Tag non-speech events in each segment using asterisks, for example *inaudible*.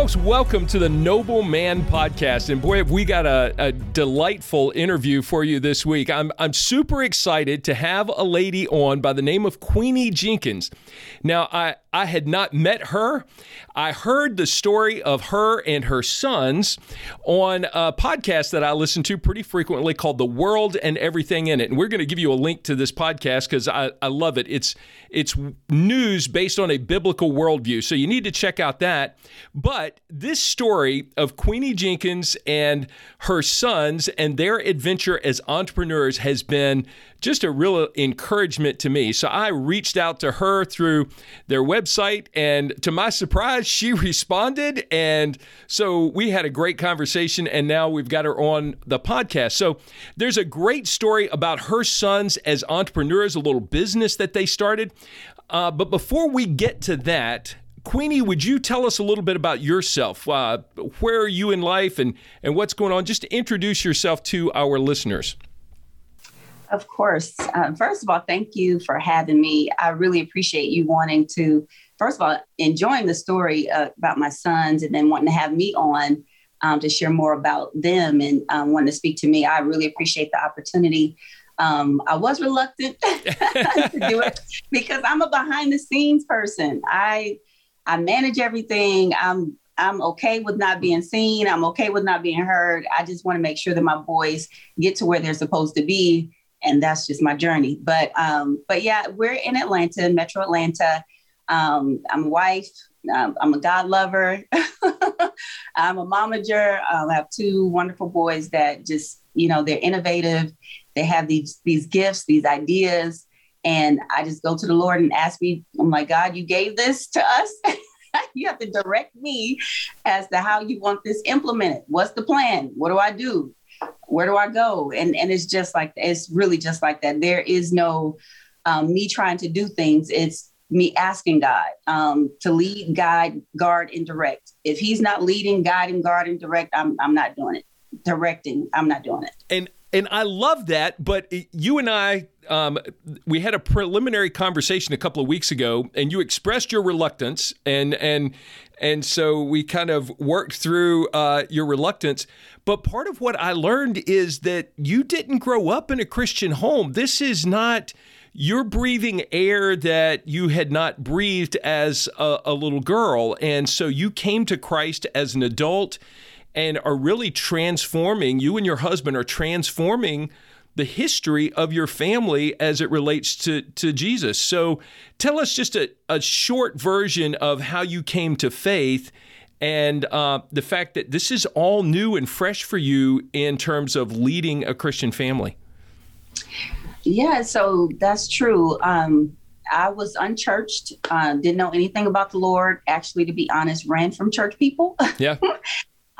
Folks, welcome to the Noble Man Podcast. And boy, have we got a, a, delightful interview for you this week. I'm, I'm super excited to have a lady on by the name of Queenie Jenkins. Now, I, I had not met her. I heard the story of her and her sons on a podcast that I listen to pretty frequently called The World and Everything in It. And we're going to give you a link to this podcast because I, I love it. It's, it's news based on a biblical worldview. So you need to check out that. But this story of Queenie Jenkins and her sons and their adventure as entrepreneurs has been just a real encouragement to me. So I reached out to her through their website, and to my surprise, she *laughs* responded. And so we had a great conversation, and now we've got her on the podcast. So there's a great story about her sons as entrepreneurs, a little business that they started. Uh, but before we get to that, Queenie, would you tell us a little bit about yourself? Uh, where are you in life and, and what's going on? Just introduce yourself to our listeners. Of course. Uh, first of all, thank you for having me. I really appreciate you wanting to, first of all, enjoying the story uh, about my sons and then wanting to have me on um, to share more about them and um, wanting to speak to me. I really appreciate the opportunity. Um, I was reluctant *laughs* to do it because I'm a behind the scenes person. I I manage everything. I'm I'm okay with not being seen. I'm okay with not being heard. I just want to make sure that my boys get to where they're supposed to be and that's just my journey. But um, but yeah, we're in Atlanta, Metro Atlanta. Um, I'm a wife. Um, I'm a God lover. *laughs* I'm a momager. Um, I have two wonderful boys that just you know they're innovative. They have these these gifts, these ideas, and I just go to the Lord and ask me, "Oh my God, you gave this to us." *laughs* you have to direct me as to how you want this implemented. What's the plan? What do I do? Where do I go? And and it's just like it's really just like that. There is no um, me trying to do things. It's me asking God um, to lead, guide, guard, and direct. If He's not leading, guiding, guarding, direct, I'm I'm not doing it. Directing, I'm not doing it. And and I love that. But you and I, um, we had a preliminary conversation a couple of weeks ago, and you expressed your reluctance, and and and so we kind of worked through uh, your reluctance. But part of what I learned is that you didn't grow up in a Christian home. This is not you're breathing air that you had not breathed as a, a little girl, and so you came to Christ as an adult and are really transforming, you and your husband are transforming the history of your family as it relates to, to Jesus. So tell us just a, a short version of how you came to faith and uh, the fact that this is all new and fresh for you in terms of leading a Christian family. Yeah, so that's true. Um, I was unchurched, uh, didn't know anything about the Lord. Actually, to be honest, ran from church people. Yeah. *laughs*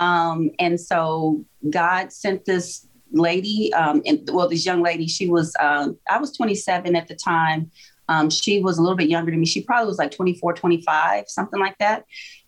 Um, and so God sent this lady, um, and well, this young lady, she was, um, I was 27 at the time. Um, she was a little bit younger than me. She probably was like 24, 25, something like that.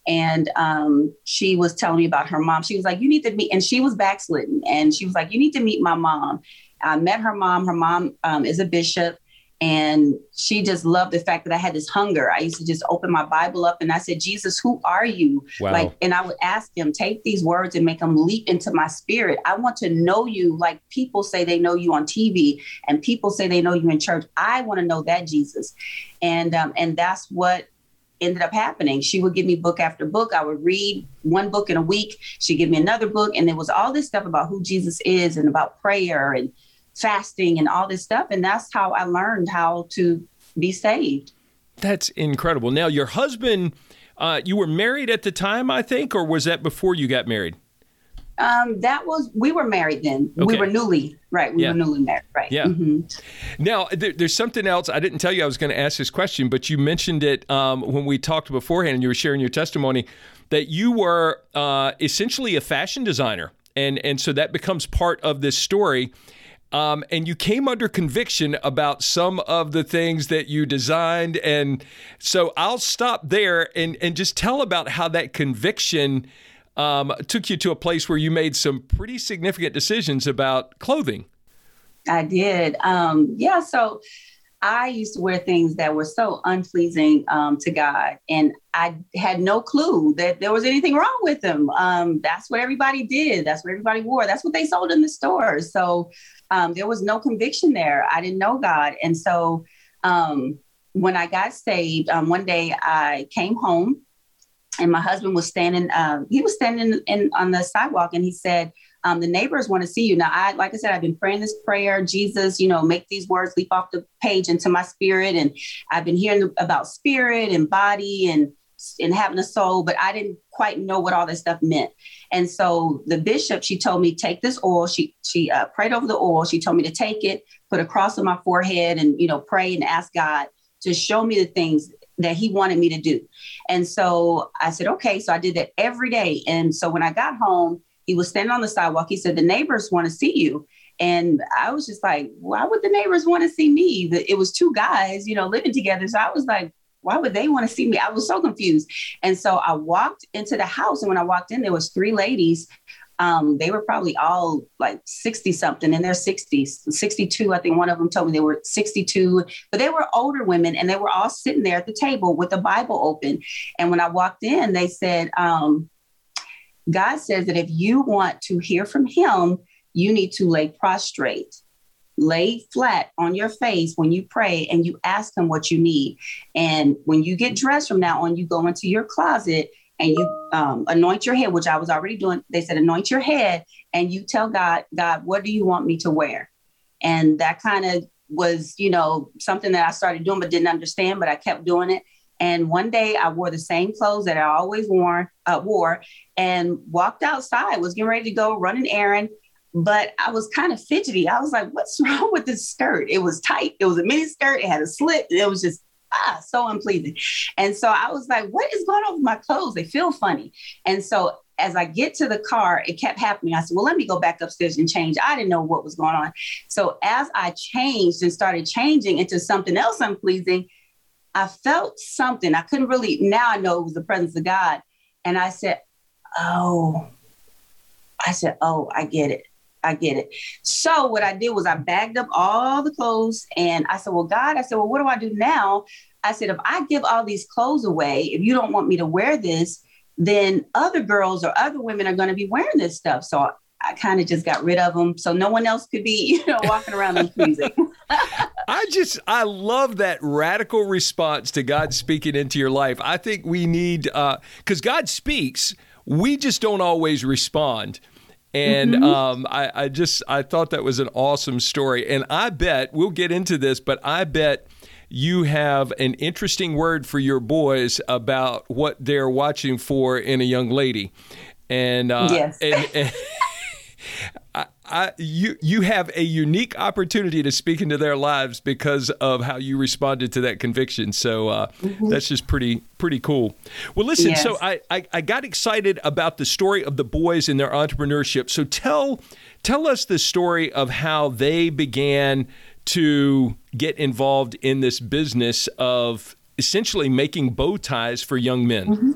And um, she was telling me about her mom. She was like, You need to meet, and she was backslidden. And she was like, You need to meet my mom. I met her mom. Her mom um, is a bishop. And she just loved the fact that I had this hunger. I used to just open my Bible up and I said, Jesus, who are you? Wow. Like, and I would ask him, take these words and make them leap into my spirit. I want to know you like people say they know you on TV and people say they know you in church. I want to know that Jesus. And um, and that's what ended up happening. She would give me book after book. I would read one book in a week. She'd give me another book. And there was all this stuff about who Jesus is and about prayer and fasting and all this stuff. And that's how I learned how to be saved. That's incredible. Now, your husband, uh, you were married at the time, I think, or was that before you got married? Um, that was we were married then. Okay. We were newly right. We yeah. were newly married, right? Yeah. Mm-hmm. Now there, there's something else I didn't tell you I was going to ask this question, but you mentioned it um, when we talked beforehand, and you were sharing your testimony that you were uh, essentially a fashion designer, and and so that becomes part of this story. Um, and you came under conviction about some of the things that you designed. And so I'll stop there and, and just tell about how that conviction um, took you to a place where you made some pretty significant decisions about clothing. I did. Um, yeah. So I used to wear things that were so unpleasing um, to God, and I had no clue that there was anything wrong with them. Um, that's what everybody did. That's what everybody wore. That's what they sold in the stores. So um, there was no conviction there. I didn't know God, and so um, when I got saved, um, one day I came home, and my husband was standing. Uh, he was standing in, on the sidewalk, and he said um, the neighbors want to see you. Now, I, like I said, I've been praying this prayer, Jesus, you know, make these words leap off the page into my spirit. And I've been hearing about spirit and body and, and having a soul, but I didn't quite know what all this stuff meant. And so the bishop, she told me, take this oil. She, she uh, prayed over the oil. She told me to take it, put a cross on my forehead and, you know, pray and ask God to show me the things that he wanted me to do. And so I said, okay. So I did that every day. And so when I got home, he was standing on the sidewalk. He said, The neighbors want to see you. And I was just like, Why would the neighbors want to see me? It was two guys, you know, living together. So I was like, why would they want to see me? I was so confused. And so I walked into the house. And when I walked in, there was three ladies. Um, they were probably all like 60 something in their 60s, 62. I think one of them told me they were 62, but they were older women and they were all sitting there at the table with the Bible open. And when I walked in, they said, um, God says that if you want to hear from Him, you need to lay prostrate, lay flat on your face when you pray and you ask Him what you need. And when you get dressed from now on, you go into your closet and you um, anoint your head, which I was already doing. They said, anoint your head and you tell God, God, what do you want me to wear? And that kind of was, you know, something that I started doing but didn't understand, but I kept doing it. And one day I wore the same clothes that I always wore, uh, wore and walked outside, was getting ready to go run an errand. But I was kind of fidgety. I was like, what's *laughs* wrong with this skirt? It was tight. It was a mini skirt. It had a slit. It was just ah, so unpleasing. And so I was like, what is going on with my clothes? They feel funny. And so as I get to the car, it kept happening. I said, well, let me go back upstairs and change. I didn't know what was going on. So as I changed and started changing into something else unpleasing, I felt something. I couldn't really, now I know it was the presence of God. And I said, Oh, I said, Oh, I get it. I get it. So what I did was I bagged up all the clothes and I said, Well, God, I said, Well, what do I do now? I said, if I give all these clothes away, if you don't want me to wear this, then other girls or other women are going to be wearing this stuff. So I kind of just got rid of them so no one else could be, *laughs* you know, walking around and pleasing. *laughs* I just I love that radical response to God speaking into your life. I think we need because uh, God speaks, we just don't always respond. And mm-hmm. um, I, I just I thought that was an awesome story, and I bet we'll get into this, but I bet you have an interesting word for your boys about what they're watching for in a young lady. And uh, yes. and, and *laughs* I, I, you you have a unique opportunity to speak into their lives because of how you responded to that conviction. So uh, mm-hmm. that's just pretty pretty cool. Well, listen. Yes. So I, I I got excited about the story of the boys and their entrepreneurship. So tell tell us the story of how they began to get involved in this business of essentially making bow ties for young men. Mm-hmm.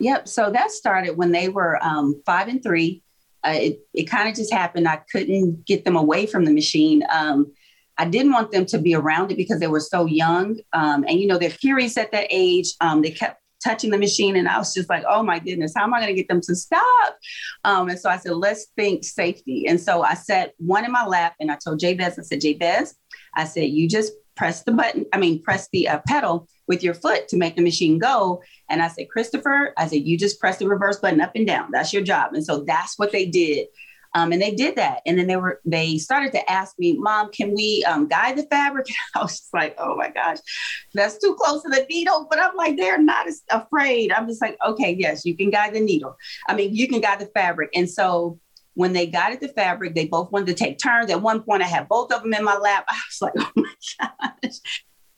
Yep. So that started when they were um, five and three uh, it, it kind of just happened. I couldn't get them away from the machine. Um, I didn't want them to be around it because they were so young. Um, and, you know, they're curious at that age. Um, they kept touching the machine. And I was just like, oh my goodness, how am I going to get them to stop? Um, and so I said, let's think safety. And so I set one in my lap and I told Jabez, I said, Jabez, I said, you just press the button, I mean, press the uh, pedal with your foot to make the machine go. And I said, Christopher, I said, you just press the reverse button up and down. That's your job. And so that's what they did. Um, and they did that. And then they were they started to ask me, Mom, can we um, guide the fabric? *laughs* I was just like, oh my gosh, that's too close to the needle. But I'm like, they're not afraid. I'm just like, okay, yes, you can guide the needle. I mean, you can guide the fabric. And so when they guided the fabric, they both wanted to take turns. At one point, I had both of them in my lap. *laughs* I was like, oh my gosh.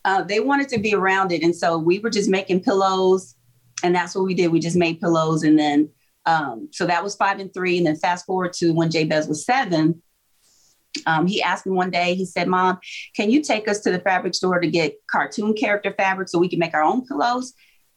Uh, they wanted to be around it. And so we were just making pillows. And that's what we did. We just made pillows. And then, um, so that was five and three. And then fast forward to when Jabez was seven, um, he asked me one day, he said, Mom, can you take us to the fabric store to get cartoon character fabric so we can make our own pillows?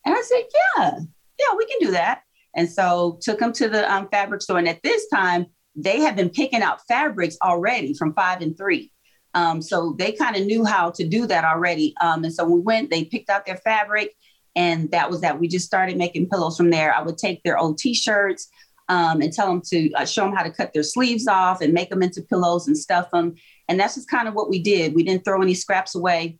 And I said, Yeah, yeah, we can do that. And so took them to the um, fabric store. And at this time, they had been picking out fabrics already from five and three. Um, so they kind of knew how to do that already. Um, and so we went, they picked out their fabric, and that was that. We just started making pillows from there. I would take their old t-shirts um, and tell them to uh, show them how to cut their sleeves off and make them into pillows and stuff them. And that's just kind of what we did. We didn't throw any scraps away.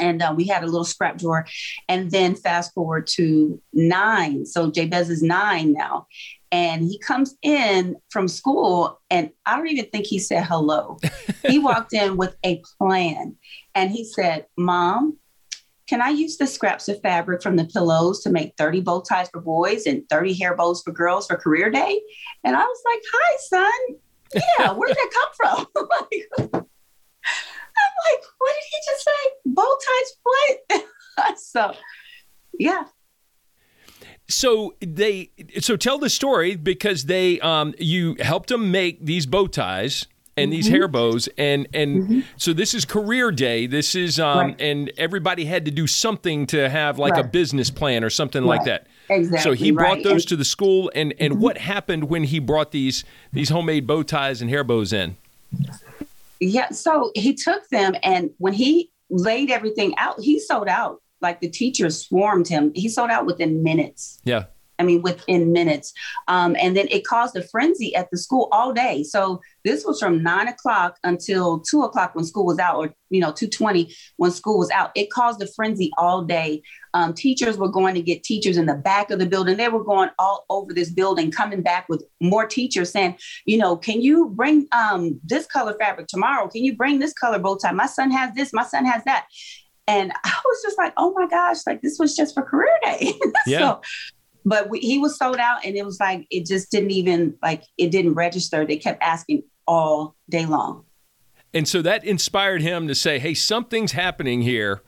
And uh, we had a little scrap drawer. And then fast forward to nine. So Jabez is nine now. And he comes in from school, and I don't even think he said hello. *laughs* he walked in with a plan. And he said, Mom, can I use the scraps of fabric from the pillows to make 30 bow ties for boys and 30 hair bows for girls for career day? And I was like, hi, son. Yeah, where did that come from? *laughs* like, I'm like, what did he just say? Bow ties, what? *laughs* so, yeah. So they so tell the story because they um you helped them make these bow ties and mm-hmm. these hair bows and and mm-hmm. so this is career day this is um right. and everybody had to do something to have like right. a business plan or something right. like that exactly so he brought those and, to the school and and mm-hmm. what happened when he brought these these homemade bow ties and hair bows in yeah so he took them and when he laid everything out he sold out like the teachers swarmed him he sold out within minutes yeah I mean, within minutes. Um, and then it caused a frenzy at the school all day. So this was from nine o'clock until two o'clock when school was out, or you know, two twenty when school was out. It caused a frenzy all day. Um, teachers were going to get teachers in the back of the building. They were going all over this building, coming back with more teachers saying, you know, can you bring um, this color fabric tomorrow? Can you bring this color bow tie? My son has this. My son has that. And *laughs* I was just like, oh my gosh, like this was just for career day. *laughs* Yeah. so but we, he was sold out and it was like it just didn't even like it didn't register they kept asking all day long and so that inspired him to say hey something's happening here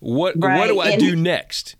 what right. what do i and do next?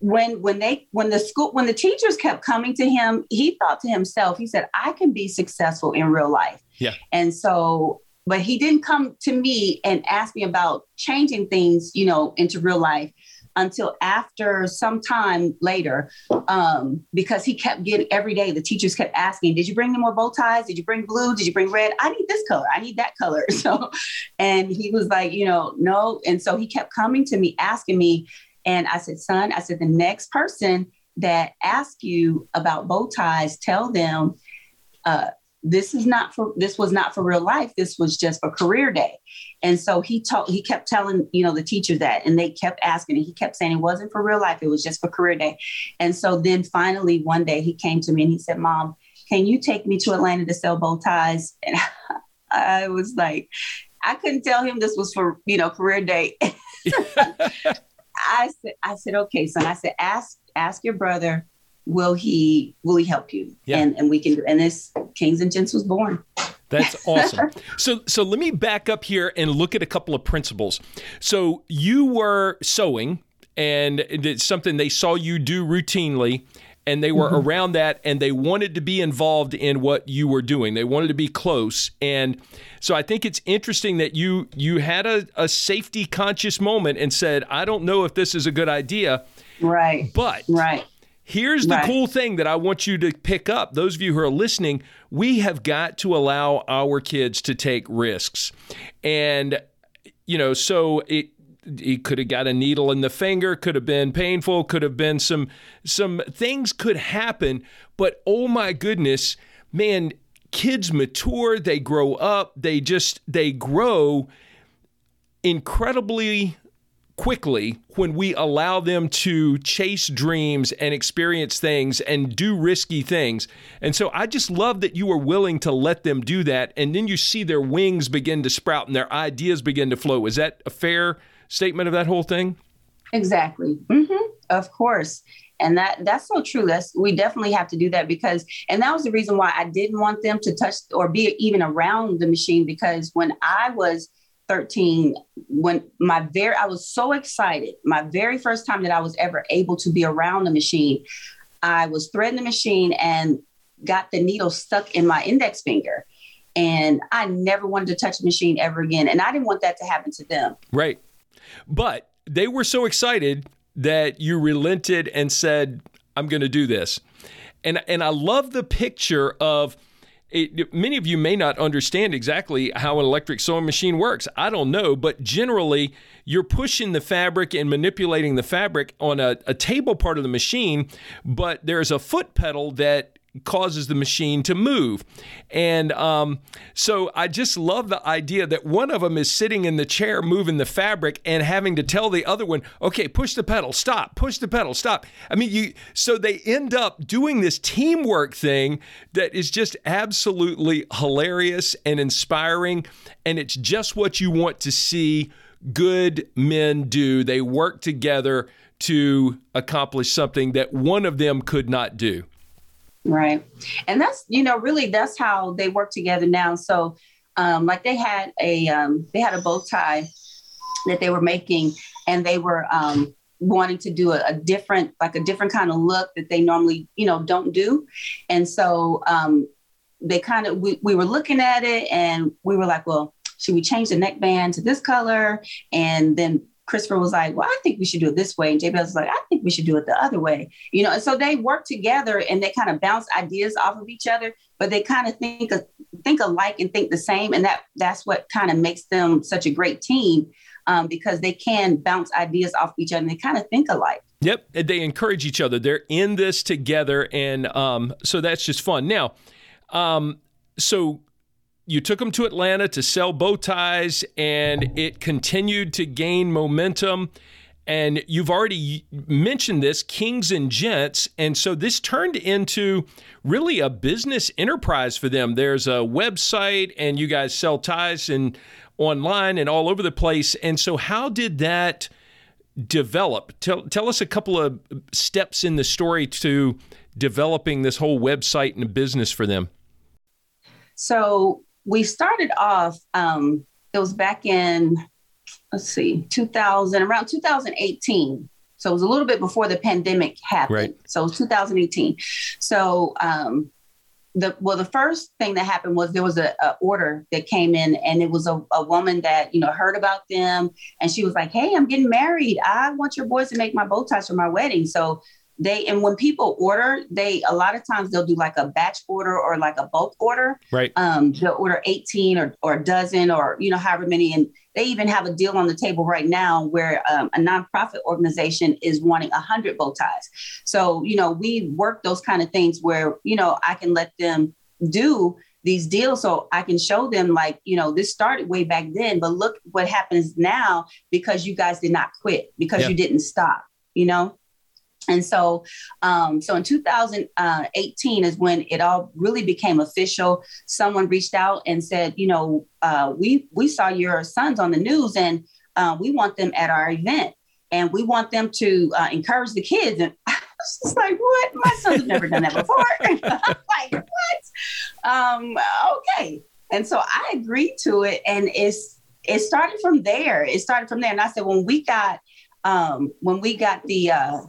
When when they when the school when the teachers kept coming to him he thought to himself he said i can be successful in real life. Yeah. And so but he didn't come to me and ask me about changing things you know into real life until after some time later um, because he kept getting every day the teachers kept asking did you bring any more bow ties? Did you bring blue? Did you bring red? I need this color. I need that color. *laughs* So and he was like you know no. And so he kept coming to me asking me and i said son i said the next person that asks you about bow ties tell them uh, this is not for this was not for real life. This was just for career day. And so he told he kept telling you know the teachers that and they kept asking and he kept saying it wasn't for real life. It was just for career day. And so then finally one day he came to me and he said mom can you take me to atlanta to sell bow ties? *laughs* And i was like i couldn't tell him this was for you know career day. *laughs* *laughs* I said i said okay son. I said ask ask your brother will he will he help you yeah. and and we can do and this kings and gents was born that's *laughs* awesome. so so let me back up here and look at a couple of principles. So you were sewing and it's something they saw you do routinely and they were mm-hmm. around that and they wanted to be involved in what you were doing. They wanted to be close. And so I think it's interesting that you you had a, a safety conscious moment and said, I don't know if this is a good idea. Right. But right. Here's the right. cool thing that I want you to pick up. Those of you who are listening, we have got to allow our kids to take risks. And, you know, so it, he could have got a needle in the finger could have been painful could have been some some things could happen but oh my goodness man kids mature they grow up they just they grow incredibly quickly when we allow them to chase dreams and experience things and do risky things. And so I just love that you were willing to let them do that. And then you see their wings begin to sprout and their ideas begin to flow. Is that a fair statement of that whole thing? Exactly. Mm-hmm. Of course. And that that's so true. That's we definitely have to do that because and that was the reason why I didn't want them to touch or be even around the machine because when I was 13 when my very I was so excited. My very first time that I was ever able to be around the machine, I was threading the machine and got the needle stuck in my index finger. And I never wanted to touch the machine ever again. And I didn't want that to happen to them. Right. But they were so excited that you relented and said, I'm going to do this. And and I love the picture of it, many of you may not understand exactly how an electric sewing machine works. I don't know, but generally, you're pushing the fabric and manipulating the fabric on a, a table part of the machine, but there's a foot pedal that causes the machine to move. And um, so I just love the idea that one of them is sitting in the chair moving the fabric and having to tell the other one, okay, push the pedal, stop, push the pedal, stop. I mean, you so they end up doing this teamwork thing that is just absolutely hilarious and inspiring. And it's just what you want to see good men do. They work together to accomplish something that one of them could not do. Right. And that's, you know, really that's how they work together now. So um, like they had a um, they had a bow tie that they were making and they were um, wanting to do a, a, different like a different kind of look that they normally you know don't do and so um, they kind of we, we were looking at it and we were like well should we change the neckband to this color and then Christopher was like, well, I think we should do it this way. And Jabez was like, I think we should do it the other way. You know, and so they work together and they kind of bounce ideas off of each other, but they kind of think think alike and think the same. And that that's what kind of makes them such a great team um, because they can bounce ideas off each other and they kind of think alike. Yep, they encourage each other. They're in this together, and um, so that's just fun. Now, um, so you took them to Atlanta to sell bow ties, and it continued to gain momentum. And you've already mentioned this, Kings and Gents. And so this turned into really a business enterprise for them. There's a website, and you guys sell ties and online and all over the place. And so, how did that develop? Tell, tell us a couple of steps in the story to developing this whole website and business for them. So, we started off, um, it was back in, let's see, 2000, around 2018. So it was a little bit before the pandemic happened. Right. So it was 2018. So, um, the well, the first thing that happened was there was a, a order that came in, and it was a, a woman that you know heard about them, and she was like, "Hey, I'm getting married. I want your boys to make my bow ties for my wedding." So they and when people order they a lot of times they'll do like a batch order or like a bulk order. Right. Um they'll order 18 or, or a dozen or you know however many. And they even have a deal on the table right now where um, a nonprofit organization is wanting 100 bow ties. So you know we work those kind of things where you know i can let them do these deals so I can show them like, you know, this started way back then, but look what happens now because you guys did not quit, because you didn't stop, you know? And so, um, so in 2018 is when it all really became official. Someone reached out and said, you know, uh, we we saw your sons on the news, and uh, we want them at our event, and we want them to uh, encourage the kids. And *laughs* I was just like, what? My son's have never done that before. *laughs* like what? Um, okay. And so I agreed to it, and it's it started from there. It started from there, and I said when we got um, when we got the uh,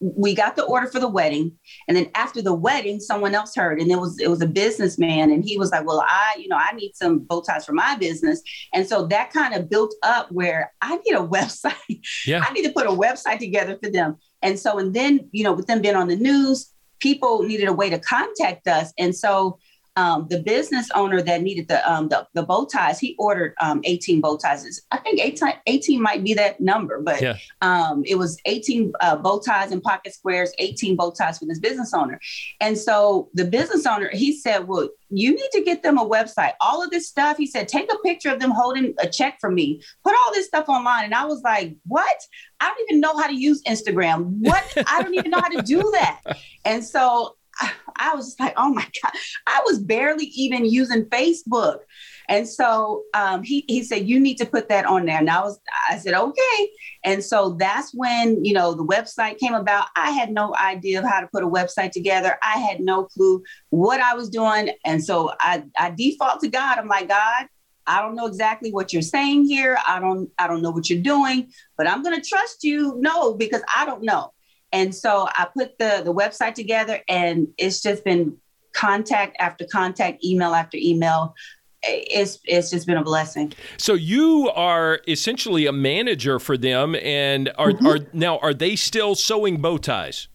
we got the order for the wedding and then after the wedding someone else heard and it was it was a businessman and he was like well i you know i need some bow ties for my business. And so that kind of built up where i need a *laughs* website. Yeah. i need to put a website together for them. And so and then you know with them being on the news people needed a way to contact us. And so um, the business owner that needed the, um, the, the bow ties, he ordered um, 18 bow ties. I think 18, 18 might be that number, but yeah. Um, it was 18 uh, bow ties and pocket squares, 18 bow ties for this business owner. And so the business owner, he said, well, you need to get them a website. All of this stuff, he said, take a picture of them holding a check from me. Put all this stuff online. And I was like, what? I don't even know how to use Instagram. What? I don't even know how to do that. And so *sighs* I was just like, oh my *laughs* God, I was barely even using Facebook. And so um, he, he said, you need to put that on there. And I was, I said, okay. And so that's when, you know, the website came about. I had no idea of how to put a website together. I had no clue what I was doing. And so I, I default to God. I'm like, God, I don't know exactly what you're saying here. I don't, I don't know what you're doing, but I'm going to trust you. No, because I don't know. And so I put the the website together, and it's just been contact after contact, email after email. It's it's just been a blessing. So you are essentially a manager for them, and are mm-hmm. are now are they still sewing bow ties?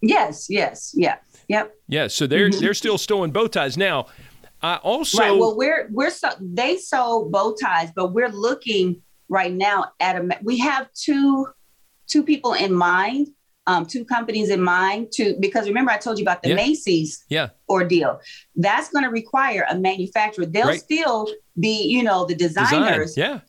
Yes, yes, yeah, yep. Yeah, so they're mm-hmm. they're still sewing bow ties now. I also right. Well, we're we're so they sew bow ties, but we're looking right now at a. We have two two people in mind, um, two companies in mind. To because remember I told you about the yeah. Macy's yeah. ordeal. That's going to require a manufacturer. They'll right. still be you know the designers. Design. Yeah.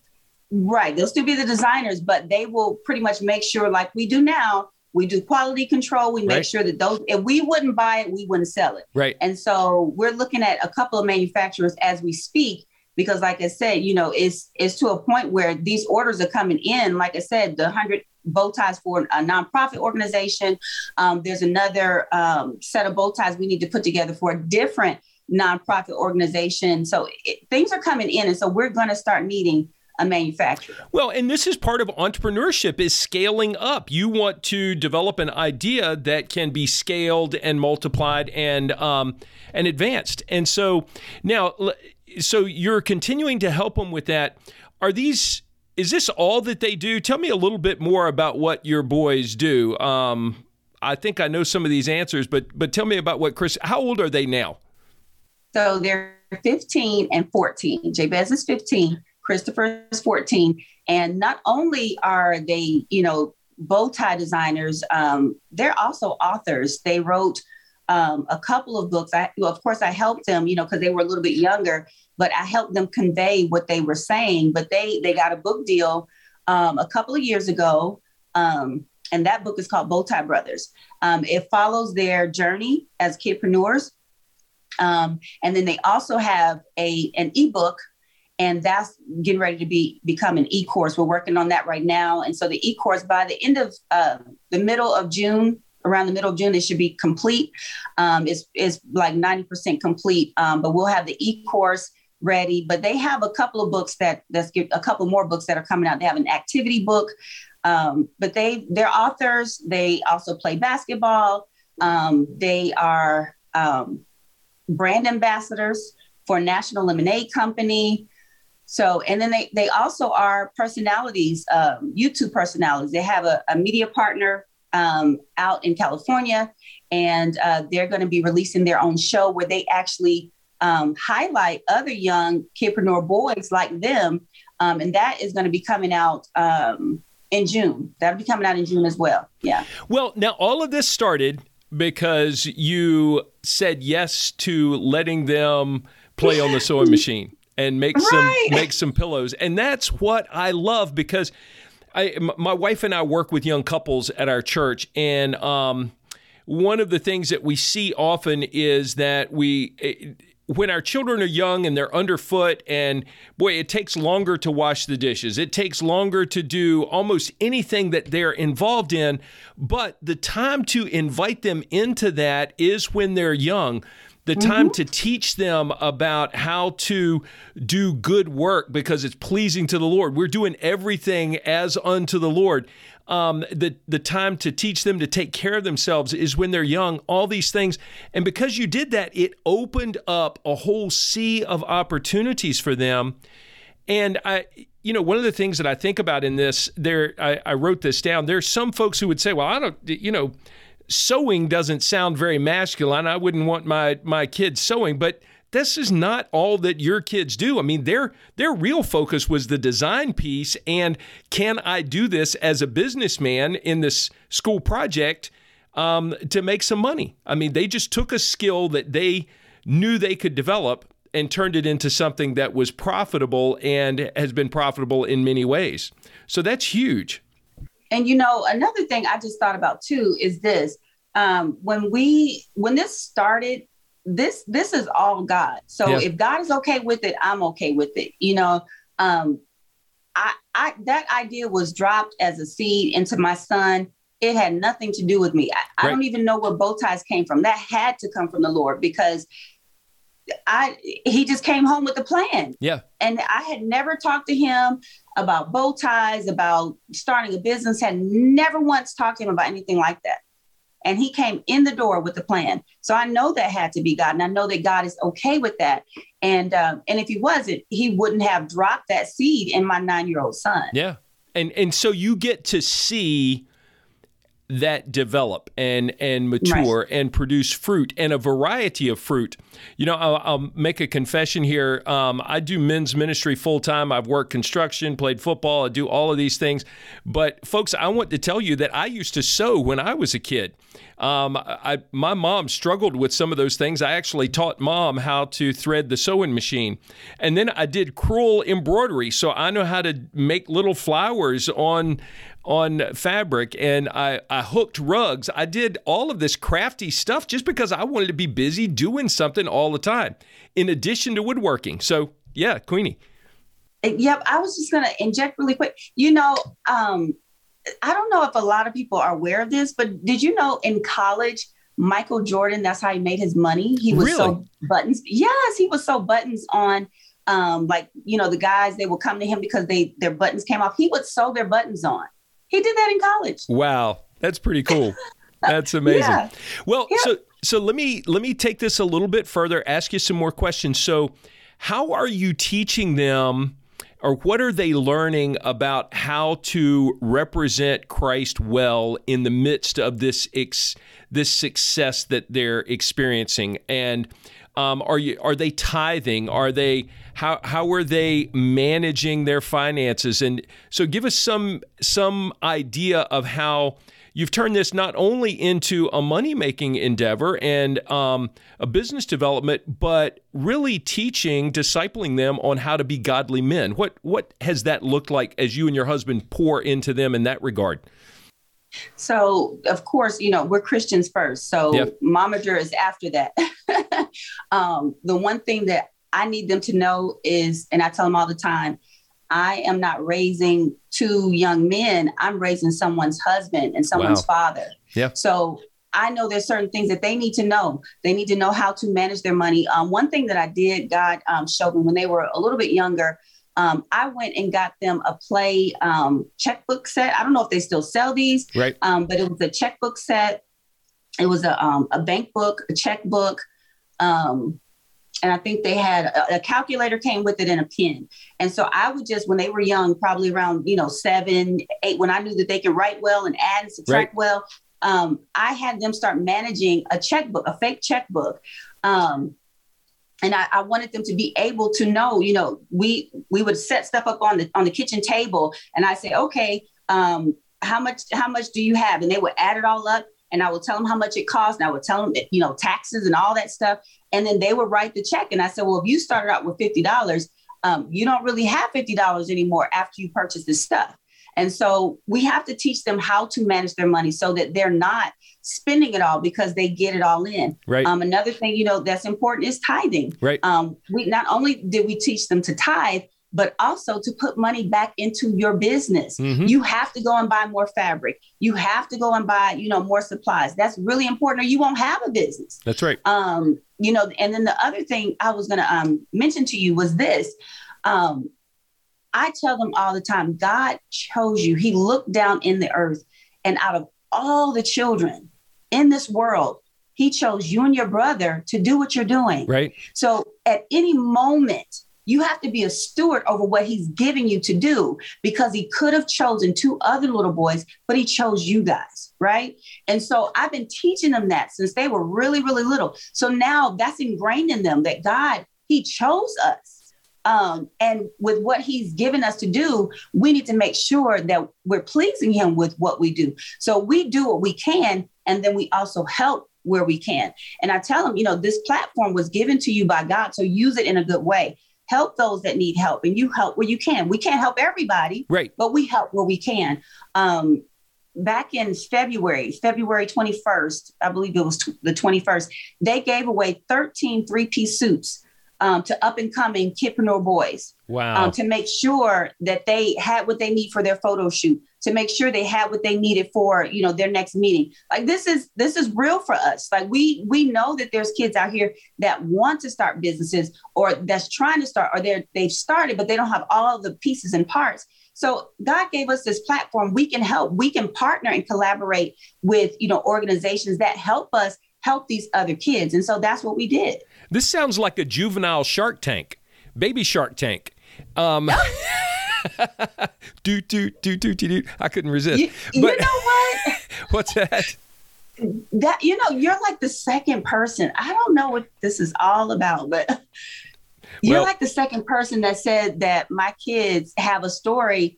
Right. They'll still be the designers, but they will pretty much make sure, like we do now, we do quality control. We make right. sure that those, if we wouldn't buy it, we wouldn't sell it. Right. And so we're looking at a couple of manufacturers as we speak, because like I said, you know, it's it's to a point where these orders are coming in. Like I said, the hundred bow ties for a nonprofit organization. Um, there's another um, set of bow ties we need to put together for a different nonprofit organization. So it, things are coming in, and so we're going to start needing a manufacturer. Well, and this is part of entrepreneurship is scaling up. You want to develop an idea that can be scaled and multiplied and um, and advanced. And so now, so you're continuing to help them with that. Are these? Is this all that they do? Tell me a little bit more about what your boys do. Um, I think I know some of these answers, but but tell me about what Chris. How old are they now? So they're 15 and 14. Jabez is 15 Christopher is 14. And not only are they, you know, bow tie designers, um, they're also authors. They wrote um, a couple of books. I, well, of course, I helped them, you know, because they were a little bit younger, but I helped them convey what they were saying. But they they got a book deal um, a couple of years ago, um, and that book is called Bow Tie Brothers. Um, it follows their journey as kidpreneurs, um, and then they also have a an ebook and that's getting ready to be become an e-course. We're working on that right now, and so the e-course by the end of uh, the middle of June, around the middle of June, it should be complete. Um, it's it's like ninety percent complete, um, but we'll have the e-course ready. But they have a couple of books that that's a couple more books that are coming out. They have an activity book, um, but they they're authors. They also play basketball. Um, they are um, brand ambassadors for National Lemonade Company. So, and then they they also are personalities, um, YouTube personalities. They have a, a media partner um, out in California, and uh, they're going to be releasing their own show where they actually um, highlight other young kidpreneur boys like them, um, and that is going to be coming out um, in June. That'll be coming out in June as well. Yeah. Well, now all of this started because you said yes to letting them play on the sewing *laughs* machine and make right. some make some pillows. And that's what I love because I my wife and I work with young couples at our church and um, one of the things that we see often is that we eh, when our children are young and they're underfoot and boy it takes longer to wash the dishes. It takes longer to do almost anything that they're involved in but the time to invite them into that is when they're young the time mm-hmm. to teach them about how to do good work because it's pleasing to the Lord. We're doing everything as unto the Lord. Um, the the time to teach them to take care of themselves is when they're young. All these things, and because you did that, it opened up a whole sea of opportunities for them. And I, you know, one of the things that I think about in this, there, I, I wrote this down. There's some folks who would say, "Well, I don't," you know sewing doesn't sound very masculine. I wouldn't want my my kids sewing, but this is not all that your kids do. I mean, their their real focus was the design piece and can I do this as a businessman in this school project um, to make some money? I mean, they just took a skill that they knew they could develop and turned it into something that was profitable and has been profitable in many ways. So that's huge. And you know, another thing I just thought about too is this. Um, when we when this started, this this is all God. So yeah. if God is okay with it, I'm okay with it. You know, um, I, I that idea was dropped as a seed into my son. It had nothing to do with me. I, right. I don't even know where bow ties came from. That had to come from the Lord because I he just came home with a plan. Yeah. And I had never talked to him about bow ties, about starting a business, had never once talked to him about anything like that. And he came in the door with a plan. So I know that had to be God. And I know that God is okay with that. And um, and if he wasn't, he wouldn't have dropped that seed in my nine year old son. Yeah. And and so you get to see that develop and and mature right. and produce fruit and a variety of fruit. You know, I'll, I'll make a confession here. Um, I do men's ministry full time. I've worked construction, played football. I do all of these things. But folks, I want to tell you that I used to sew when I was a kid. Um, I, my mom struggled with some of those things. I actually taught mom how to thread the sewing machine. And then I did crewel embroidery. So I know how to make little flowers on on fabric and I, I hooked rugs. I did all of this crafty stuff just because I wanted to be busy doing something all the time, in addition to woodworking. So, yeah, Queenie. Yep, I was just going to inject really quick. You know, um, I don't know if a lot of people are aware of this, but did you know in college, Michael Jordan, that's how he made his money. He was really? sew buttons. Yes, he was sew buttons on um, like, you know, the guys, they would come to him because they their buttons came off. He would sew their buttons on. He did that in college. Wow. That's pretty cool. *laughs* That's amazing. yeah. Well, yeah. so so let me let me take this a little bit further, ask you some more questions. So how are you teaching them or what are they learning about how to represent Christ well in the midst of this ex, this success that they're experiencing? And um, are you are they tithing? Are they how how are they managing their finances? And so, give us some some idea of how you've turned this not only into a money making endeavor and um, a business development, but really teaching, discipling them on how to be godly men. What what has that looked like as you and your husband pour into them in that regard? So, of course, you know, we're Christians first. So, yep. momager is after that. *laughs* um, the one thing that I need them to know is, and I tell them all the time, I am not raising two young men. I'm raising someone's husband and someone's wow. father. Yeah. So I know there's certain things that they need to know. They need to know how to manage their money. Um, one thing that I did, God um, showed me when they were a little bit younger. Um, I went and got them a play um, checkbook set. I don't know if they still sell these, right? Um, but it was a checkbook set. It was a, um, a bank book, a checkbook, um, and I think they had a, a, calculator came with it and a pen. And so I would just, when they were young, probably around, you know, seven, eight, when I knew that they could write well and add and subtract right. well, um, I had them start managing a checkbook, a fake checkbook. Um, and I, I, wanted them to be able to know, you know, we we would set stuff up on the on the kitchen table, and I say, okay, um, how much how much do you have? And they would add it all up, and I would tell them how much it cost, and I would tell them, you know, taxes and all that stuff, and then they would write the check. And I said, well, if you started out with fifty dollars, um, you don't really have fifty dollars anymore after you purchase this stuff. And so we have to teach them how to manage their money so that they're not spending it all because they get it all in. Right. Um, another thing, you know, that's important is tithing. Right. Um, we not only did we teach them to tithe, but also to put money back into your business. Mm-hmm. You have to go and buy more fabric. You have to go and buy, you know, more supplies. That's really important, or you won't have a business. That's right. Um, you know, and then the other thing I was going to um, mention to you was this. Um, I tell them all the time, God chose you. He looked down in the earth, and out of all the children in this world, He chose you and your brother to do what you're doing. Right. So at any moment, you have to be a steward over what he's giving you to do because he could have chosen two other little boys, but he chose you guys, right? And so I've been teaching them that since they were really, really little. So now that's ingrained in them that God, he chose us. Um, and with what he's given us to do, we need to make sure that we're pleasing him with what we do. So we do what we can, and then we also help where we can. And I tell them, you know, this platform was given to you by God, so use it in a good way help those that need help and you help where you can. We can't help everybody, right? But we help where we can. Um, back in February, February 21st, I believe it was t- the 21st, they gave away 13 three piece suits um, to up and coming kidpreneur boys. Wow. Um, to make sure that they had what they need for their photo shoot, to make sure they had what they needed for, you know, their next meeting. Like this is this is real for us. Like we we know that there's kids out here that want to start businesses or that's trying to start or they're they've started, but they don't have all the pieces and parts. So God gave us this platform. We can help. We can partner and collaborate with, you know, organizations that help us help these other kids. And so that's what we did. This sounds like a juvenile Shark Tank, baby Shark Tank. Um, *laughs* *laughs* do do do do do do. I couldn't resist. You, you know what? *laughs* What's that? That you know, you're like the second person. I don't know what this is all about, but *laughs* you're well, like the second person that said that my kids have a story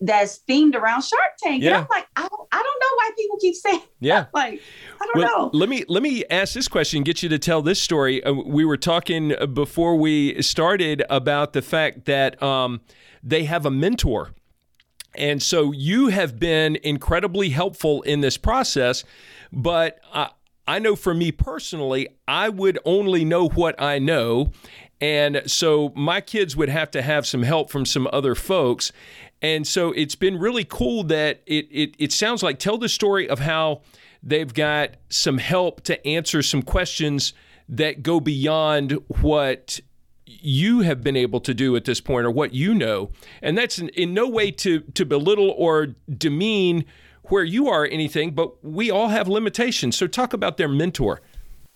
that's themed around Shark Tank. Yeah. And I'm like, I don't, I don't know why people keep saying. Yeah. Like, I don't well, know. Let me let me ask this question. Get you to tell this story. Uh, we were talking before we started about the fact that um, they have a mentor. And so you have been incredibly helpful in this process. But I, I know for me personally, I would only know what I know. And so my kids would have to have some help from some other folks. And so it's been really cool that it, it, it sounds like tell the story of how they've got some help to answer some questions that go beyond what you have been able to do at this point or what you know. And that's in, in no way to, to belittle or demean where you are anything, but we all have limitations. So talk about their mentor.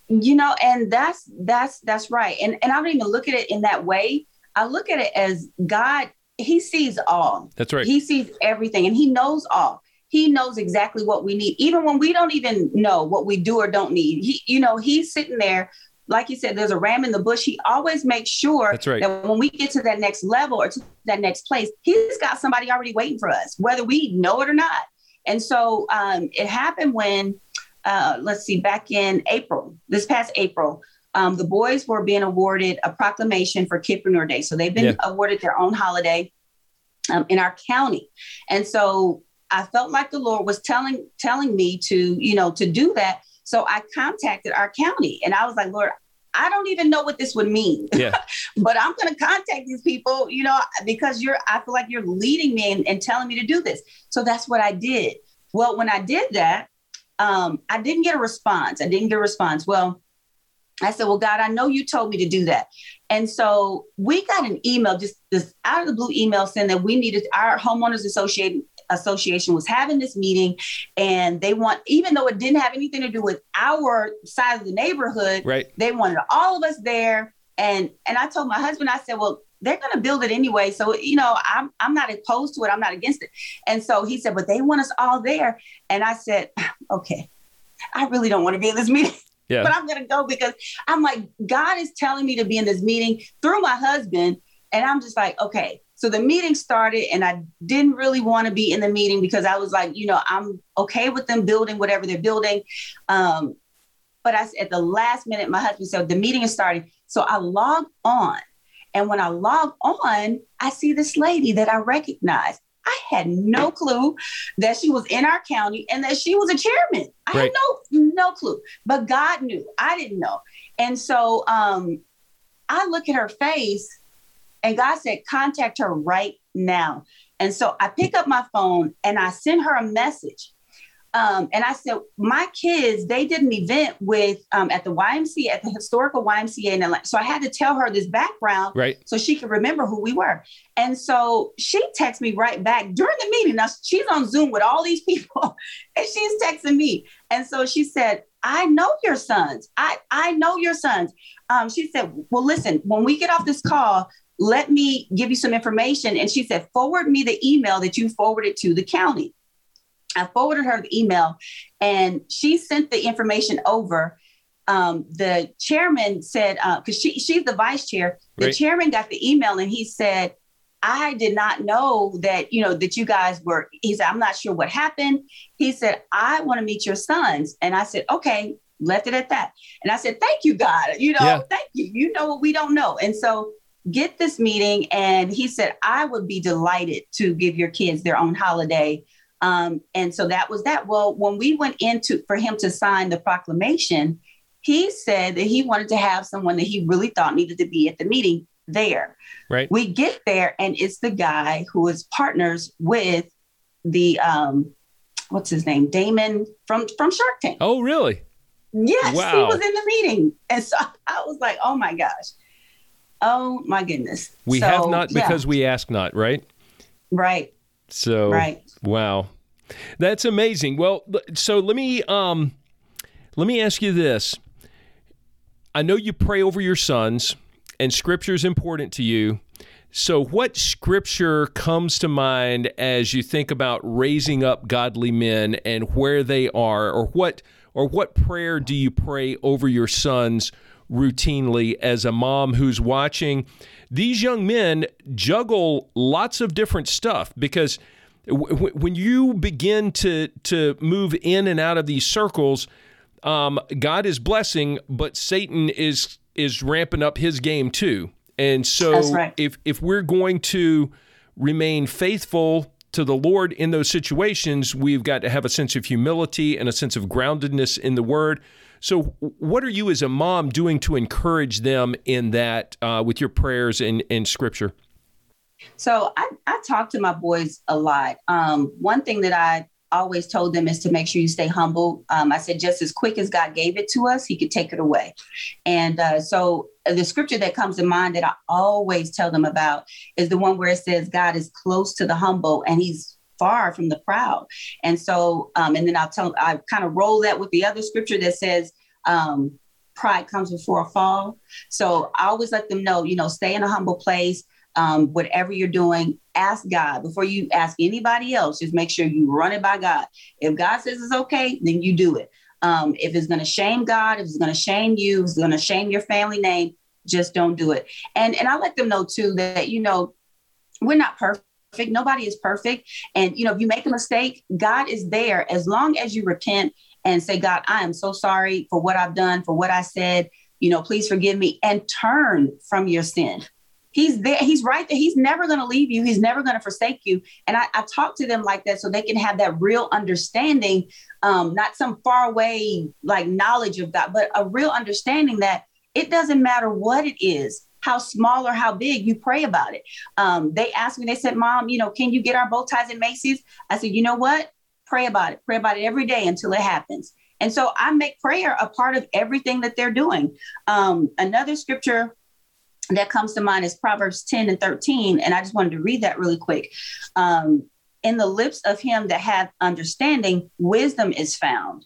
You know, and that's that's that's right. And and I don't even look at it in that way. I look at it as God, He sees all. That's right. He sees everything and He knows all. He knows exactly what we need, even when we don't even know what we do or don't need. He, you know, He's sitting there like you said, there's a ram in the bush. He always makes sure right. that when we get to that next level or to that next place, he's got somebody already waiting for us, whether we know it or not. And so um, it happened when, uh, let's see, back in April, this past April, um, the boys were being awarded a proclamation for Kidpreneur Day. So they've been yeah. awarded their own holiday um, in our county. And so I felt like the Lord was telling telling me to, you know, to do that. So I contacted our county and I was like, Lord, I don't even know what this would mean. Yeah. *laughs* but I'm going to contact these people, you know, because you're, I feel like you're leading me and, and, telling me to do this. So that's what I did. Well, when I did that, um, I didn't get a response. I didn't get a response. Well, I said, Well, God, I know you told me to do that. And so we got an email, just this out of the blue email saying that we needed our homeowners association Association was having this meeting and they want, even though it didn't have anything to do with our side of the neighborhood, right. they wanted all of us there. And and I told my husband, I said, well, they're going to build it anyway. So, you know, I'm, I'm not opposed to it. I'm not against it. And so he said, but they want us all there. And I said, *sighs* okay, I really don't want to be in this meeting. *laughs* Yeah. but I'm going to go because I'm like, God is telling me to be in this meeting through my husband. And I'm just like, okay, so the meeting started, and I didn't really want to be in the meeting because I was like, you know, I'm okay with them building whatever they're building. Um, but I, at the last minute, my husband said, the meeting is starting. So I log on. And when I log on, I see this lady that I recognize. I had no clue that she was in our county and that she was a chairman. I right. had no no clue, but God knew. I didn't know, and so um, I look at her face and God said, contact her right now. And so I pick up my phone and I send her a message. Um, and I said, my kids, they did an event with um, at the YMCA, at the historical YMCA in Atlanta. So I had to tell her this background right. so she could remember who we were. And so she texted me right back during the meeting. Now she's on Zoom with all these people *laughs* and she's texting me. And so she said, I know your sons. I, I know your sons. Um, she said, Well, listen, when we get off this call, let me give you some information. And she said, forward me the email that you forwarded to the county. I forwarded her the email and she sent the information over. Um, the chairman said, because uh, she, she's the vice chair, the right. chairman got the email and he said, I did not know that, you know, that you guys were, he said, I'm not sure what happened. He said, I want to meet your sons. And I said, okay, left it at that. And I said, thank you, God. You know, yeah. thank you. You know what we don't know. And so get this meeting. And he said, I would be delighted to give your kids their own holiday. Um, and so that was that. Well, when we went into for him to sign the proclamation, he said that he wanted to have someone that he really thought needed to be at the meeting there. Right. We get there, and it's the guy who is partners with the um, what's his name, Daymond from from Shark Tank. Oh, really? Yes, wow. he was in the meeting, and so *laughs* I was like, "Oh my gosh!" Oh my goodness. We so, have not because yeah. we ask not, right? Right. So right. Wow. That's amazing. Well, so let me um let me ask you this. I know you pray over your sons and scripture is important to you. So, what scripture comes to mind as you think about raising up godly men and where they are, or what, or what prayer do you pray over your sons routinely as a mom who's watching these young men juggle lots of different stuff because w- when you begin to to move in and out of these circles, um, God is blessing, but Satan is is ramping up his game too. And so, right. if if we're going to remain faithful to the Lord in those situations, we've got to have a sense of humility and a sense of groundedness in the Word. So, what are you as a mom doing to encourage them in that uh, with your prayers and, and scripture? So, I, I talk to my boys a lot. Um, one thing that I always told them is to make sure you stay humble. Um, I said, just as quick as God gave it to us, He could take it away. And uh, so, uh, the scripture that comes to mind that I always tell them about is the one where it says, God is close to the humble and He's far from the proud. And so, um, and then I'll tell, I kind of roll that with the other scripture that says, um, pride comes before a fall. So I always let them know, you know, stay in a humble place. Um, whatever you're doing, ask God before you ask anybody else. Just make sure you run it by God. If God says it's okay, then you do it. Um, if it's going to shame God, if it's going to shame you, if it's going to shame your family name, just don't do it. And and I let them know too that you know we're not perfect perfect. Nobody is perfect. And, you know, if you make a mistake, God is there as long as you repent and say, God, I am so sorry for what I've done, for what I said. You know, please forgive me and turn from your sin. He's there. He's right there. He's never going to leave you. He's never going to forsake you. And I, I, talk to them like that so they can have that real understanding, um, not some far away like knowledge of God, but a real understanding that it doesn't matter what it is how small or how big, you pray about it. Um, they asked me, they said, Mom, you know, can you get our bow ties in Macy's? I said, you know what? Pray about it. Pray about it every day until it happens. And so I make prayer a part of everything that they're doing. Um, another scripture that comes to mind is Proverbs 10 and 13. And I just wanted to read that really quick. Um, in the lips of him that hath understanding, wisdom is found.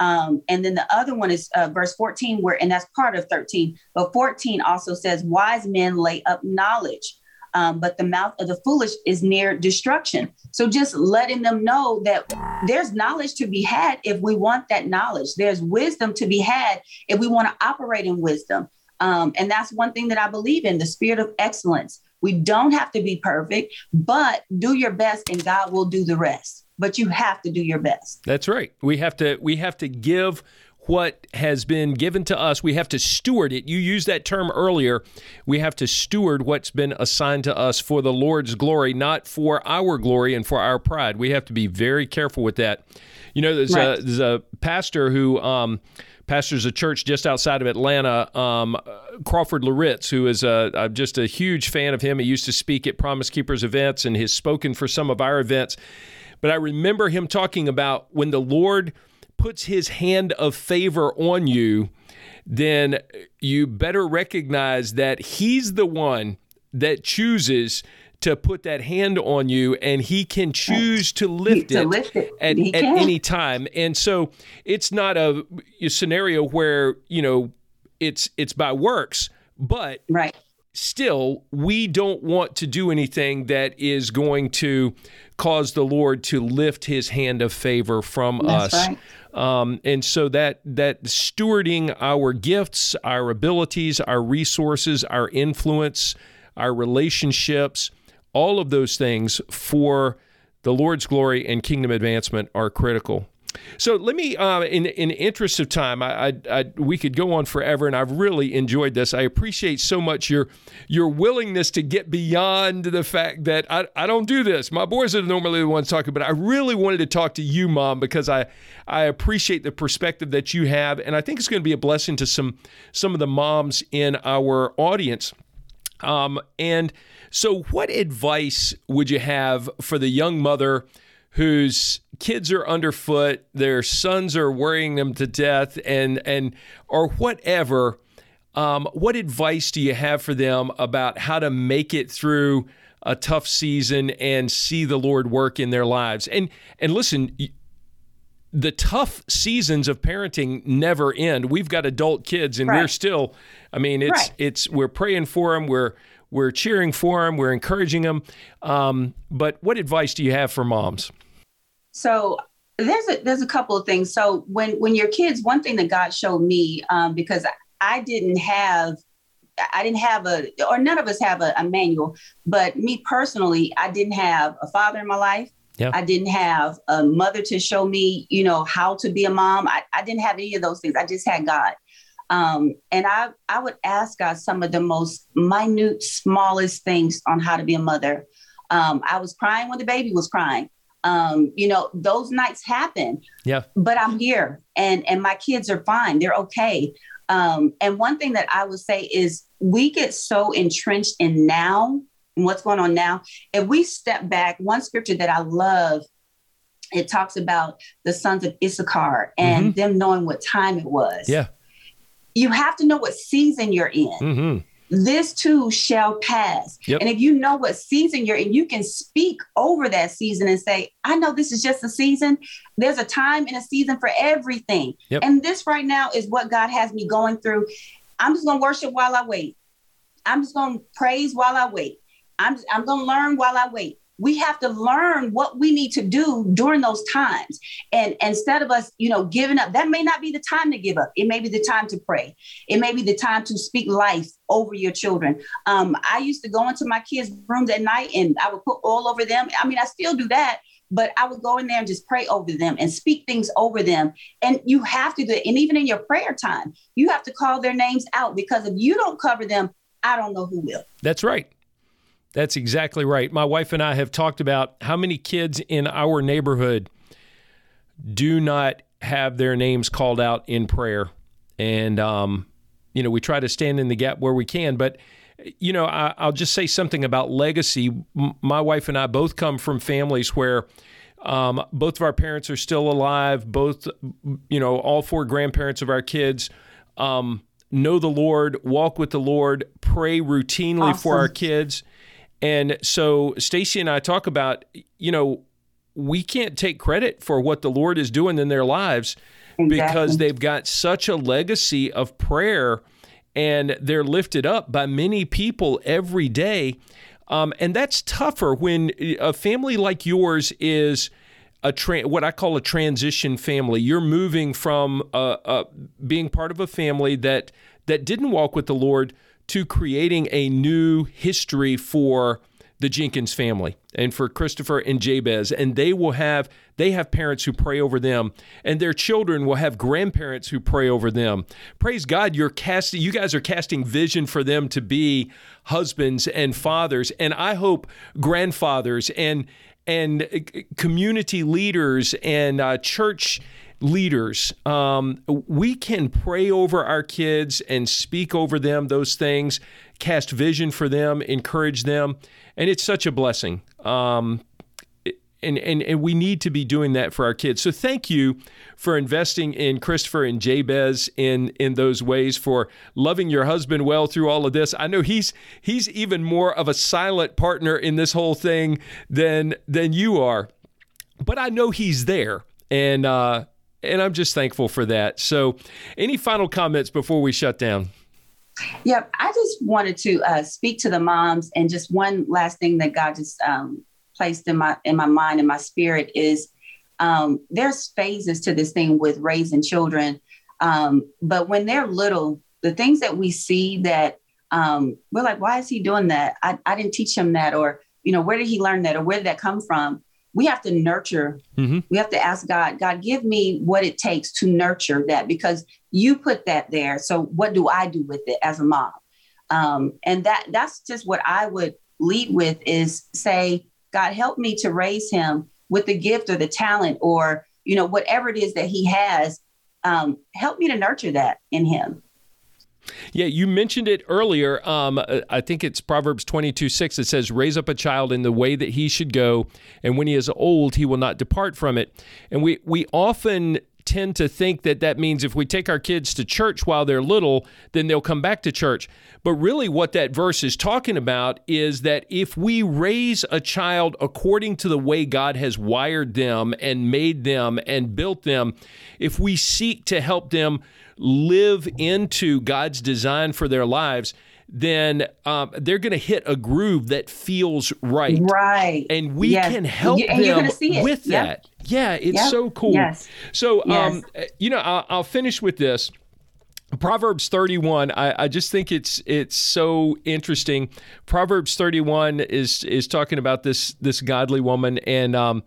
Um, and then the other one is uh, verse 14, where, and that's part of 13, but 14 also says, Wise men lay up knowledge. Um, but the mouth of the foolish is near destruction. So just letting them know that there's knowledge to be had if we want that knowledge. There's wisdom to be had if we want to operate in wisdom. Um, and that's one thing that I believe in the spirit of excellence. We don't have to be perfect, but do your best and God will do the rest but you have to do your best. That's right. We have to we have to give what has been given to us. We have to steward it. You used that term earlier. We have to steward what's been assigned to us for the Lord's glory, not for our glory and for our pride. We have to be very careful with that. You know, there's, right. a, there's a pastor who um, pastors a church just outside of Atlanta, um, Crawford Loritts, who is a, I'm just a huge fan of him. He used to speak at Promise Keepers events and has spoken for some of our events. But I remember him talking about when the Lord puts his hand of favor on you, then you better recognize that he's the one that chooses to put that hand on you and he can choose to lift, to it, lift it, at, at any time. And so it's not a, a, scenario where you know it's it's by works but right still we don't want to do anything that is going to cause the Lord to lift his hand of favor from That's us. Right. Um, and so that that stewarding our gifts, our abilities, our resources, our influence, our relationships, all of those things for the Lord's glory and kingdom advancement are critical. So let me, uh, in in interest of time, I, I, I, we could go on forever, and I've really enjoyed this. I appreciate so much your your willingness to get beyond the fact that I, I don't do this. My boys are normally the ones talking, but I really wanted to talk to you, Mom, because I I appreciate the perspective that you have, and I think it's going to be a blessing to some some of the moms in our audience. Um, and so, what advice would you have for the young mother? whose kids are underfoot, their sons are worrying them to death, and and or whatever. Um, what advice do you have for them about how to make it through a tough season and see the Lord work in their lives? And and listen, the tough seasons of parenting never end. We've got adult kids, and right. we're still. I mean, it's right. it's we're praying for them. We're we're cheering for them, we're encouraging them. Um, but what advice do you have for moms? So there's a there's a couple of things. So when when your kids, one thing that God showed me um, because I didn't have I didn't have a, or none of us have a, a, manual, but me personally, I didn't have a father in my life. Yeah. I didn't have a mother to show me, you know, how to be a mom. I, I didn't have any of those things. I just had God. Um, and I, I would ask God some of the most minute, smallest things on how to be a mother. Um, I was crying when the baby was crying. Um, you know, those nights happen. Yeah. But I'm here and and my kids are fine. They're okay. Um, and one thing that I would say is we get so entrenched in now and what's going on now. If we step back, one scripture that I love, it talks about the sons of Issachar and mm-hmm. them knowing what time it was. Yeah. You have to know what season you're in. Mm-hmm this too shall pass. Yep. And if you know what season you're in, you can speak over that season and say, I know this is just a season. There's a time and a season for everything. Yep. And this right now is what God has me going through. I'm just going to worship while I wait. I'm just going to praise while I wait. I'm, I'm going to learn while I wait we have to learn what we need to do during those times and, instead of us you know giving up that may not be the time to give up it may be the time to pray it may be the time to speak life over your children um, i used to go into my kids rooms at night and i would put all over them i mean i still do that but I would go in there and just pray over them and speak things over them. And you have to do it. And even in your prayer time, you have to call their names out because if you don't cover them, I don't know who will. That's right. That's exactly right. My wife and I have talked about how many kids in our neighborhood do not have their names called out in prayer. And, um, you know, we try to stand in the gap where we can. But, you know, I, will just say something about legacy. M- my wife and I both come from families where um, both of our parents are still alive, both, you know, all four grandparents of our kids. Um, know the Lord, walk with the Lord, pray routinely awesome. for our kids. And so Stacy and I talk about, you know, we can't take credit for what the Lord is doing in their lives exactly. because they've got such a legacy of prayer and they're lifted up by many people every day. Um, and that's tougher when a family like yours is a tra- what I call a transition family. You're moving from being part of a family that that didn't walk with the Lord to creating a new history for the Jenkins family and for Christopher and Jabez. And they will have they have parents who pray over them, and their children will have grandparents who pray over them. Praise God, you're casting you guys are casting vision for them to be husbands and fathers, and I hope grandfathers and and community leaders and uh, church leaders, um, we can pray over our kids and speak over them those things, cast vision for them, encourage them, and it's such a blessing. Um, and, and, and we need to be doing that for our kids. So thank you for investing in Christopher and Jabez in in those ways, for loving your husband well through all of this. I know he's he's even more of a silent partner in this whole thing than than you are, but I know he's there, and uh, and I'm just thankful for that. So, any final comments before we shut down? Yep, I just wanted to uh, speak to the moms, and just one last thing that God just um, placed in my in my mind and my spirit is um, there's phases to this thing with raising children, um, but when they're little, the things that we see that um, we're like, why is he doing that? I, I didn't teach him that, or you know, where did he learn that, or where did that come from? We have to nurture. Mm-hmm. We have to ask God, God, give me what it takes to nurture that because you put that there. So what do I do with it as a mom? Um, and that that's just what I would lead with is say, God, help me to raise him with the gift or the talent or you know whatever it is that he has. Um, help me to nurture that in him. Yeah, you mentioned it earlier. Um, uh, I think it's Proverbs 22 6. It says, Raise up a child in the way that he should go, and when he is old, he will not depart from it. And we, we often tend to think that that means if we take our kids to church while they're little, then they'll come back to church. But really, what that verse is talking about is that if we raise a child according to the way God has wired them and made them and built them, if we seek to help them live into God's design for their lives, then um, they're going to hit a groove that feels right. Right. And we yes. can help and them with yep. that. Yeah, it's yep. so cool. Yes. So, yes. Um, you know, I'll, I'll finish with this. Proverbs 31, I, I, just think it's it's so interesting. Proverbs 31 is is talking about this this godly woman, and um,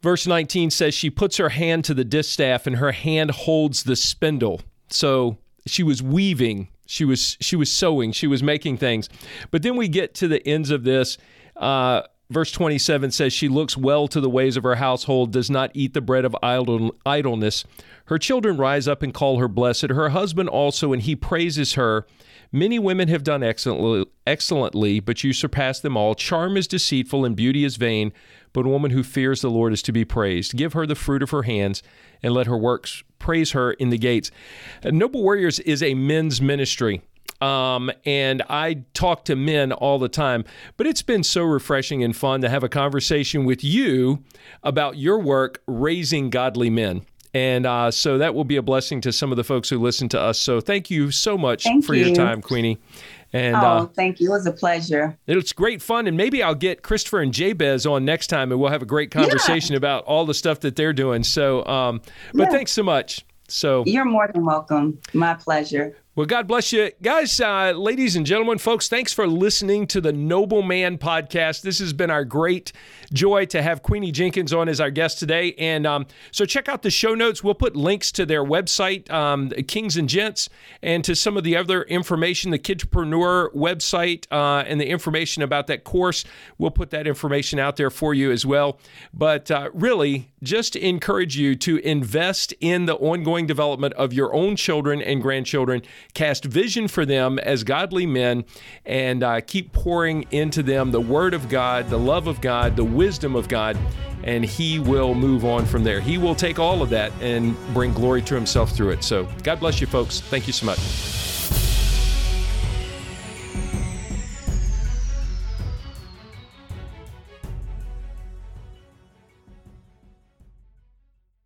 verse 19 says she puts her hand to the distaff, and her hand holds the spindle. So she was weaving, she was she was sewing, she was making things. But then we get to the ends of this. Uh, verse 27 says she looks well to the ways of her household, does not eat the bread of idle, idleness. Her children rise up and call her blessed, her husband also, and he praises her. Many women have done excellently, excellently, but you surpass them all. Charm is deceitful and beauty is vain, but a woman who fears the Lord is to be praised. Give her the fruit of her hands, and let her works praise her in the gates. Noble Warriors is a men's ministry. Um, and I talk to men all the time, but it's been so refreshing and fun to have a conversation with you about your work raising godly men. And uh, so that will be a blessing to some of the folks who listen to us. So thank you so much thank for you. your time, Queenie. And oh, uh, thank you. It was a pleasure. It's great fun, and maybe I'll get Christopher and Jabez on next time, and we'll have a great conversation yeah. about all the stuff that they're doing. So, um, but yeah. thanks so much. So you're more than welcome. My pleasure. Well, God bless you. Guys, uh, ladies and gentlemen, folks, thanks for listening to the Noble Man podcast. This has been our great joy to have Queenie Jenkins on as our guest today. And um, so check out the show notes. We'll put links to their website, um, Kings and Gents, and to some of the other information, the Kidpreneur website, uh, and the information about that course. We'll put that information out there for you as well. But uh, really, just encourage you to invest in the ongoing development of your own children and grandchildren cast vision for them as godly men, and uh, keep pouring into them the Word of God, the love of God, the wisdom of God, and He will move on from there. He will take all of that and bring glory to Himself through it. So, God bless you, folks. Thank you so much.